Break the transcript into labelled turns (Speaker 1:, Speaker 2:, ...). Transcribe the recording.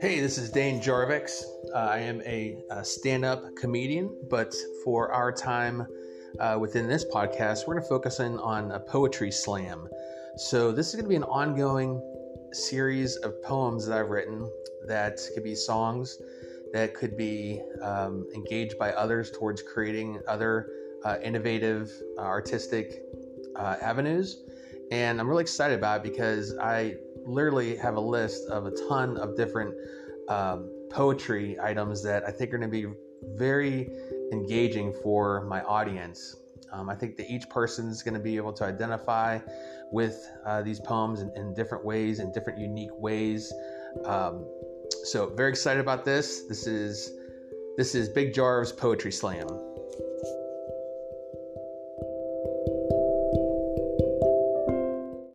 Speaker 1: Hey, this is Dane Jarvix. Uh, I am a, a stand up comedian, but for our time uh, within this podcast, we're going to focus in on a poetry slam. So, this is going to be an ongoing series of poems that I've written that could be songs that could be um, engaged by others towards creating other uh, innovative, uh, artistic uh, avenues. And I'm really excited about it because I literally have a list of a ton of different um, poetry items that I think are going to be very engaging for my audience. Um, I think that each person is going to be able to identify with uh, these poems in, in, different ways, in different unique ways. Um, so very excited about this. This is this is Big Jarv's Poetry Slam.